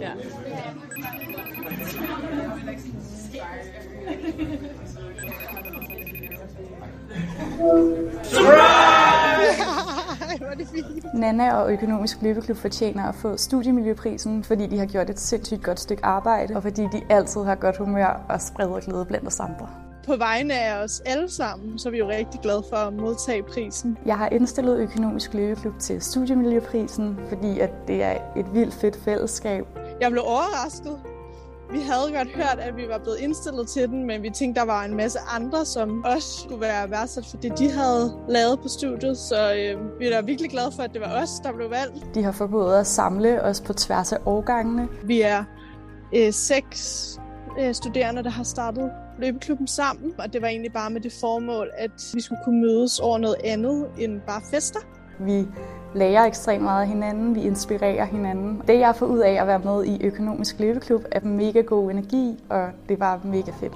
Ja. Nana og Økonomisk Løbeklub fortjener at få studiemiljøprisen, fordi de har gjort et sindssygt godt stykke arbejde, og fordi de altid har godt humør og spreder glæde blandt os andre. På vegne af os alle sammen, så er vi jo rigtig glade for at modtage prisen. Jeg har indstillet Økonomisk Løbeklub til studiemiljøprisen, fordi at det er et vildt fedt fællesskab. Jeg blev overrasket. Vi havde godt hørt, at vi var blevet indstillet til den, men vi tænkte, der var en masse andre, som også skulle være værdsat for det, de havde lavet på studiet. Så øh, vi er da virkelig glade for, at det var os, der blev valgt. De har formået at samle os på tværs af årgangene. Vi er øh, seks øh, studerende, der har startet løbeklubben sammen, og det var egentlig bare med det formål, at vi skulle kunne mødes over noget andet end bare fester. Vi lærer ekstremt meget af hinanden, vi inspirerer hinanden. Det jeg får ud af at være med i Økonomisk Løbeklub er mega god energi, og det var mega fedt.